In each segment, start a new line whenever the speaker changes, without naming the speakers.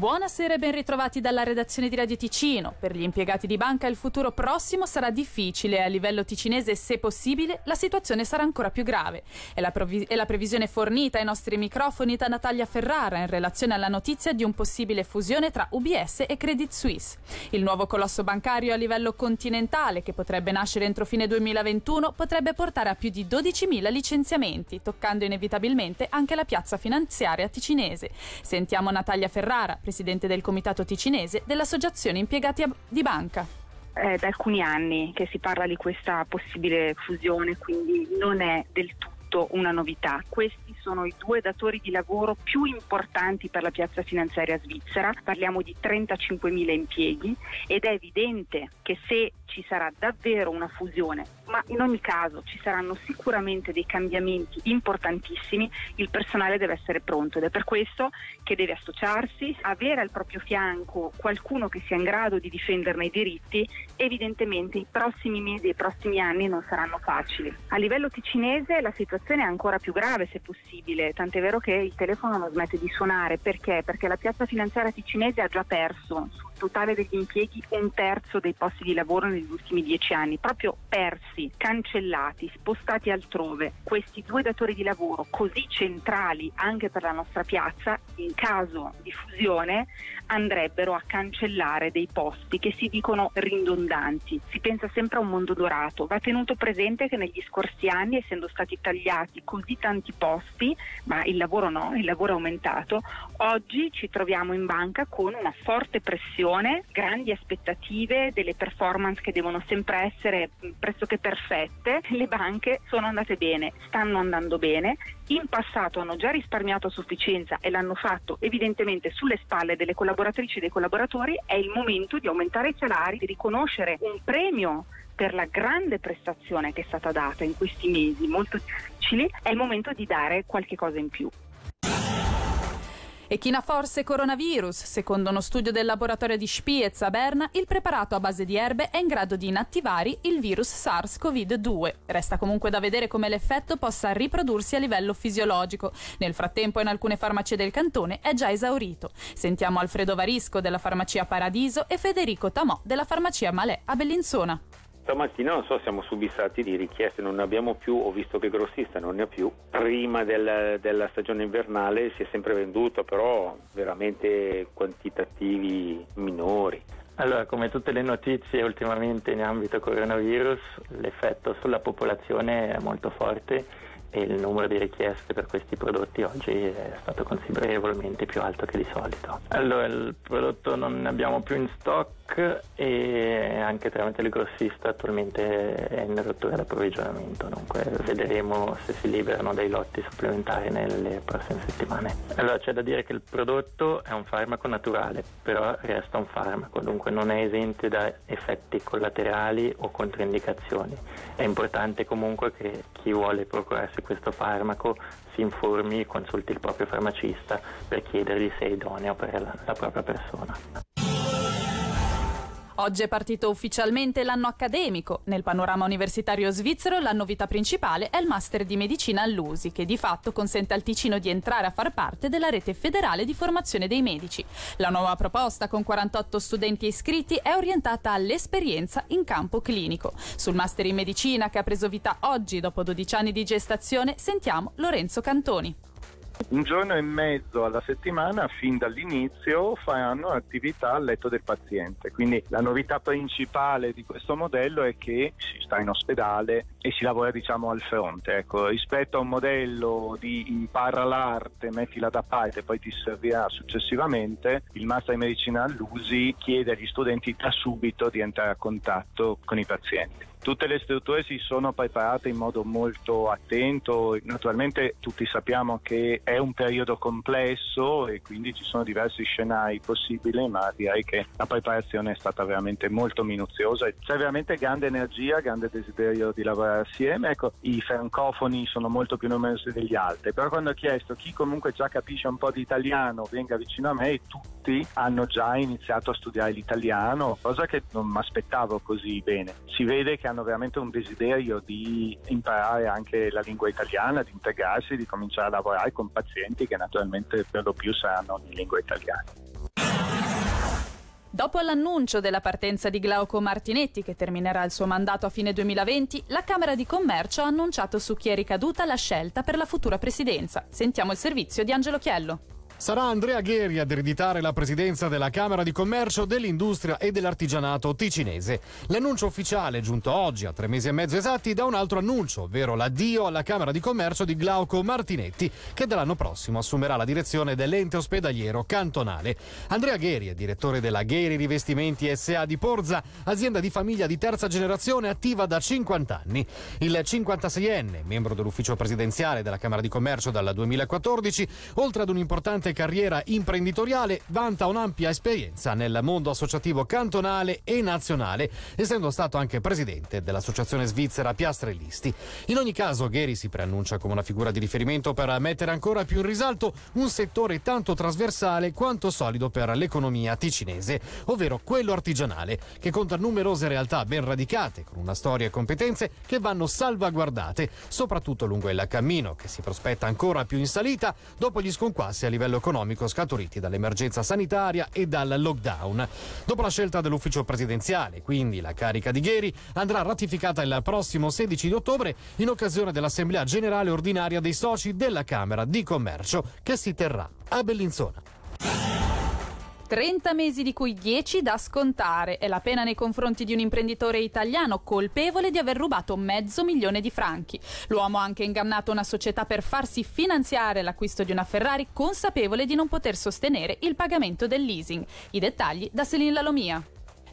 Buonasera e ben ritrovati dalla redazione di Radio Ticino. Per gli impiegati di banca il futuro prossimo sarà difficile a livello ticinese se possibile la situazione sarà ancora più grave. È la, provi- è la previsione fornita ai nostri microfoni da Natalia Ferrara in relazione alla notizia di un possibile fusione tra UBS e Credit Suisse. Il nuovo colosso bancario a livello continentale che potrebbe nascere entro fine 2021 potrebbe portare a più di 12.000 licenziamenti, toccando inevitabilmente anche la piazza finanziaria ticinese. Sentiamo Natalia Ferrara, presidente del Comitato Ticinese dell'Associazione Impiegati di Banca.
È da alcuni anni che si parla di questa possibile fusione, quindi non è del tutto una novità. Questi sono i due datori di lavoro più importanti per la piazza finanziaria svizzera, parliamo di 35.000 impieghi ed è evidente che se ci sarà davvero una fusione, ma in ogni caso ci saranno sicuramente dei cambiamenti importantissimi, il personale deve essere pronto ed è per questo che deve associarsi, avere al proprio fianco qualcuno che sia in grado di difenderne i diritti, evidentemente i prossimi mesi e i prossimi anni non saranno facili. A livello ticinese la situazione è ancora più grave se possibile, tant'è vero che il telefono non smette di suonare, perché? Perché la piazza finanziaria ticinese ha già perso totale degli impieghi un terzo dei posti di lavoro negli ultimi dieci anni, proprio persi, cancellati, spostati altrove. Questi due datori di lavoro così centrali anche per la nostra piazza, in caso di fusione, andrebbero a cancellare dei posti che si dicono ridondanti. Si pensa sempre a un mondo dorato. Va tenuto presente che negli scorsi anni, essendo stati tagliati così tanti posti, ma il lavoro no, il lavoro è aumentato, oggi ci troviamo in banca con una forte pressione pressione, grandi aspettative, delle performance che devono sempre essere pressoché perfette. Le banche sono andate bene, stanno andando bene. In passato hanno già risparmiato a sufficienza e l'hanno fatto evidentemente sulle spalle delle collaboratrici e dei collaboratori. È il momento di aumentare i salari, di riconoscere un premio per la grande prestazione che è stata data in questi mesi molto difficili, è il momento di dare qualche cosa in più.
Echina forse coronavirus. Secondo uno studio del laboratorio di Spiez a Berna, il preparato a base di erbe è in grado di inattivare il virus SARS-CoV-2. Resta comunque da vedere come l'effetto possa riprodursi a livello fisiologico. Nel frattempo in alcune farmacie del cantone è già esaurito. Sentiamo Alfredo Varisco della farmacia Paradiso e Federico Tamò della farmacia Malè a Bellinzona.
Stamattina non so, siamo subissati di richieste, non ne abbiamo più, ho visto che grossista non ne ha più. Prima del, della stagione invernale si è sempre venduto, però veramente quantitativi minori.
Allora, come tutte le notizie ultimamente in ambito coronavirus, l'effetto sulla popolazione è molto forte e il numero di richieste per questi prodotti oggi è stato considerevolmente più alto che di solito. Allora, il prodotto non ne abbiamo più in stock e anche tramite il grossista attualmente è in rottura d'approvvigionamento, dunque vedremo se si liberano dei lotti supplementari nelle prossime settimane. Allora, c'è da dire che il prodotto è un farmaco naturale, però resta un farmaco, dunque non è esente da effetti collaterali o controindicazioni. È importante comunque che chi vuole procurarsi questo farmaco si informi e consulti il proprio farmacista per chiedergli se è idoneo per la, la propria persona.
Oggi è partito ufficialmente l'anno accademico. Nel panorama universitario svizzero la novità principale è il Master di Medicina all'USI, che di fatto consente al Ticino di entrare a far parte della rete federale di formazione dei medici. La nuova proposta, con 48 studenti iscritti, è orientata all'esperienza in campo clinico. Sul Master in Medicina, che ha preso vita oggi dopo 12 anni di gestazione, sentiamo Lorenzo Cantoni.
Un giorno e mezzo alla settimana, fin dall'inizio, fanno attività al letto del paziente. Quindi la novità principale di questo modello è che si sta in ospedale e si lavora diciamo al fronte. Ecco, rispetto a un modello di impara l'arte, mettila da parte e poi ti servirà successivamente, il master di medicina all'USI chiede agli studenti da subito di entrare a contatto con i pazienti. Tutte le strutture si sono preparate in modo molto attento, naturalmente tutti sappiamo che è un periodo complesso e quindi ci sono diversi scenari possibili, ma direi che la preparazione è stata veramente molto minuziosa. C'è veramente grande energia, grande desiderio di lavorare assieme. Ecco, i francofoni sono molto più numerosi degli altri, però quando ho chiesto chi comunque già capisce un po' di italiano venga vicino a me, tutti hanno già iniziato a studiare l'italiano, cosa che non mi aspettavo così bene. Si vede che hanno veramente un desiderio di imparare anche la lingua italiana, di integrarsi, di cominciare a lavorare con pazienti che naturalmente per lo più saranno in lingua italiana.
Dopo l'annuncio della partenza di Glauco Martinetti, che terminerà il suo mandato a fine 2020, la Camera di Commercio ha annunciato su chi è ricaduta la scelta per la futura presidenza. Sentiamo il servizio di Angelo Chiello.
Sarà Andrea Gheri ad ereditare la presidenza della Camera di Commercio dell'Industria e dell'Artigianato ticinese. L'annuncio ufficiale, giunto oggi a tre mesi e mezzo esatti, da un altro annuncio, ovvero l'addio alla Camera di Commercio di Glauco Martinetti, che dall'anno prossimo assumerà la direzione dell'ente ospedaliero cantonale. Andrea Gheri è direttore della Gheri Rivestimenti SA di Porza, azienda di famiglia di terza generazione attiva da 50 anni. Il 56enne, membro dell'ufficio presidenziale della Camera di Commercio dal 2014, oltre ad un importante carriera imprenditoriale, vanta un'ampia esperienza nel mondo associativo cantonale e nazionale, essendo stato anche presidente dell'Associazione Svizzera Piastrellisti. In ogni caso, Gheri si preannuncia come una figura di riferimento per mettere ancora più in risalto un settore tanto trasversale quanto solido per l'economia ticinese, ovvero quello artigianale, che conta numerose realtà ben radicate, con una storia e competenze che vanno salvaguardate, soprattutto lungo il cammino che si prospetta ancora più in salita dopo gli sconquassi a livello economico scaturiti dall'emergenza sanitaria e dal lockdown. Dopo la scelta dell'ufficio presidenziale, quindi la carica di Gheri andrà ratificata il prossimo 16 di ottobre in occasione dell'Assemblea Generale Ordinaria dei Soci della Camera di Commercio che si terrà a Bellinzona.
30 mesi di cui 10 da scontare. È la pena nei confronti di un imprenditore italiano colpevole di aver rubato mezzo milione di franchi. L'uomo ha anche ingannato una società per farsi finanziare l'acquisto di una Ferrari consapevole di non poter sostenere il pagamento del leasing. I dettagli da Selin Lalomia.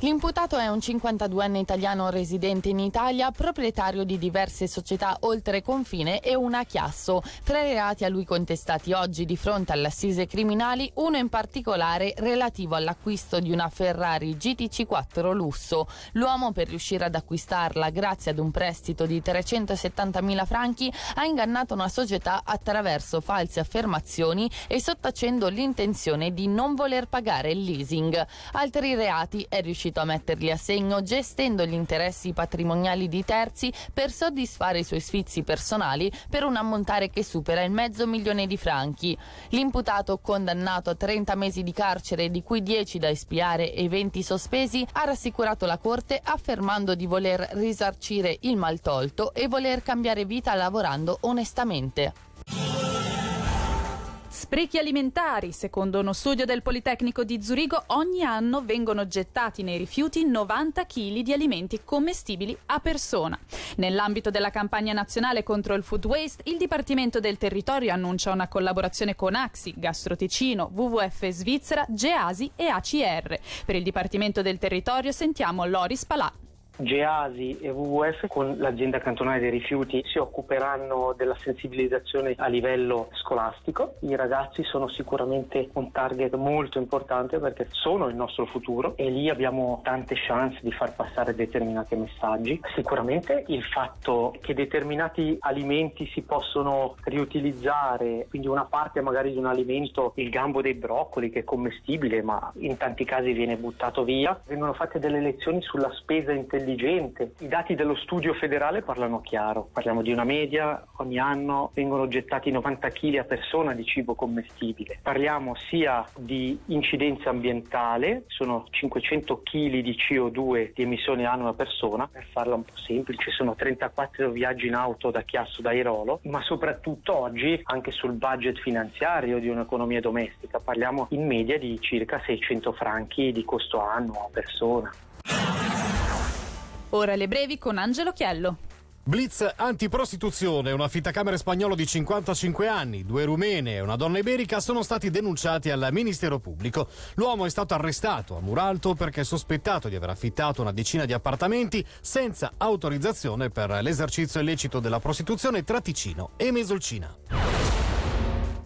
L'imputato è un 52enne italiano residente in Italia, proprietario di diverse società oltre confine e una chiasso. Tra i reati a lui contestati oggi di fronte all'assise criminali, uno in particolare relativo all'acquisto di una Ferrari GTC4 lusso. L'uomo per riuscire ad acquistarla grazie ad un prestito di 370.000 franchi ha ingannato una società attraverso false affermazioni e sottacendo l'intenzione di non voler pagare il leasing. Altri reati è riuscito riuscito a metterli a segno gestendo gli interessi patrimoniali di terzi per soddisfare i suoi sfizi personali per un ammontare che supera il mezzo milione di franchi. L'imputato, condannato a 30 mesi di carcere, di cui 10 da espiare e 20 sospesi, ha rassicurato la Corte affermando di voler risarcire il maltolto e voler cambiare vita lavorando onestamente.
Sprechi alimentari. Secondo uno studio del Politecnico di Zurigo, ogni anno vengono gettati nei rifiuti 90 kg di alimenti commestibili a persona. Nell'ambito della campagna nazionale contro il food waste, il Dipartimento del Territorio annuncia una collaborazione con Axi, Gastroticino, WWF Svizzera, Geasi e ACR. Per il Dipartimento del Territorio sentiamo Loris Palà,
Geasi e WWF con l'azienda cantonale dei rifiuti si occuperanno della sensibilizzazione a livello scolastico. I ragazzi sono sicuramente un target molto importante perché sono il nostro futuro e lì abbiamo tante chance di far passare determinati messaggi. Sicuramente il fatto che determinati alimenti si possono riutilizzare, quindi una parte magari di un alimento, il gambo dei broccoli che è commestibile ma in tanti casi viene buttato via, vengono fatte delle lezioni sulla spesa intelligente intelligente. I dati dello studio federale parlano chiaro, parliamo di una media, ogni anno vengono gettati 90 kg a persona di cibo commestibile. Parliamo sia di incidenza ambientale, sono 500 kg di CO2 di emissione annua a persona, per farla un po' semplice sono 34 viaggi in auto da chiasso d'airolo, ma soprattutto oggi anche sul budget finanziario di un'economia domestica, parliamo in media di circa 600 franchi di costo annuo a persona.
Ora le brevi con Angelo Chiello.
Blitz antiprostituzione, un affittacamere spagnolo di 55 anni, due rumene e una donna iberica sono stati denunciati al Ministero Pubblico. L'uomo è stato arrestato a Muralto perché è sospettato di aver affittato una decina di appartamenti senza autorizzazione per l'esercizio illecito della prostituzione tra Ticino e Mesolcina.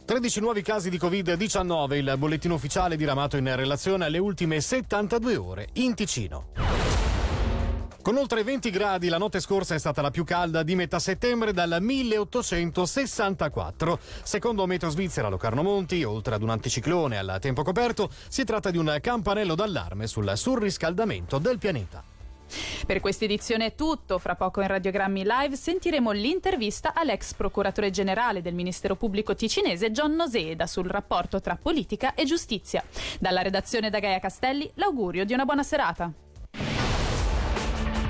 13 nuovi casi di Covid-19, il bollettino ufficiale diramato in relazione alle ultime 72 ore in Ticino. Con oltre 20 gradi la notte scorsa è stata la più calda di metà settembre dal 1864. Secondo Meteo Svizzera Locarno Monti, oltre ad un anticiclone al tempo coperto, si tratta di un campanello d'allarme sul surriscaldamento del pianeta.
Per questa edizione è tutto. Fra poco in Radiogrammi Live sentiremo l'intervista all'ex procuratore generale del Ministero Pubblico ticinese John Noseda sul rapporto tra politica e giustizia. Dalla redazione da Gaia Castelli l'augurio di una buona serata.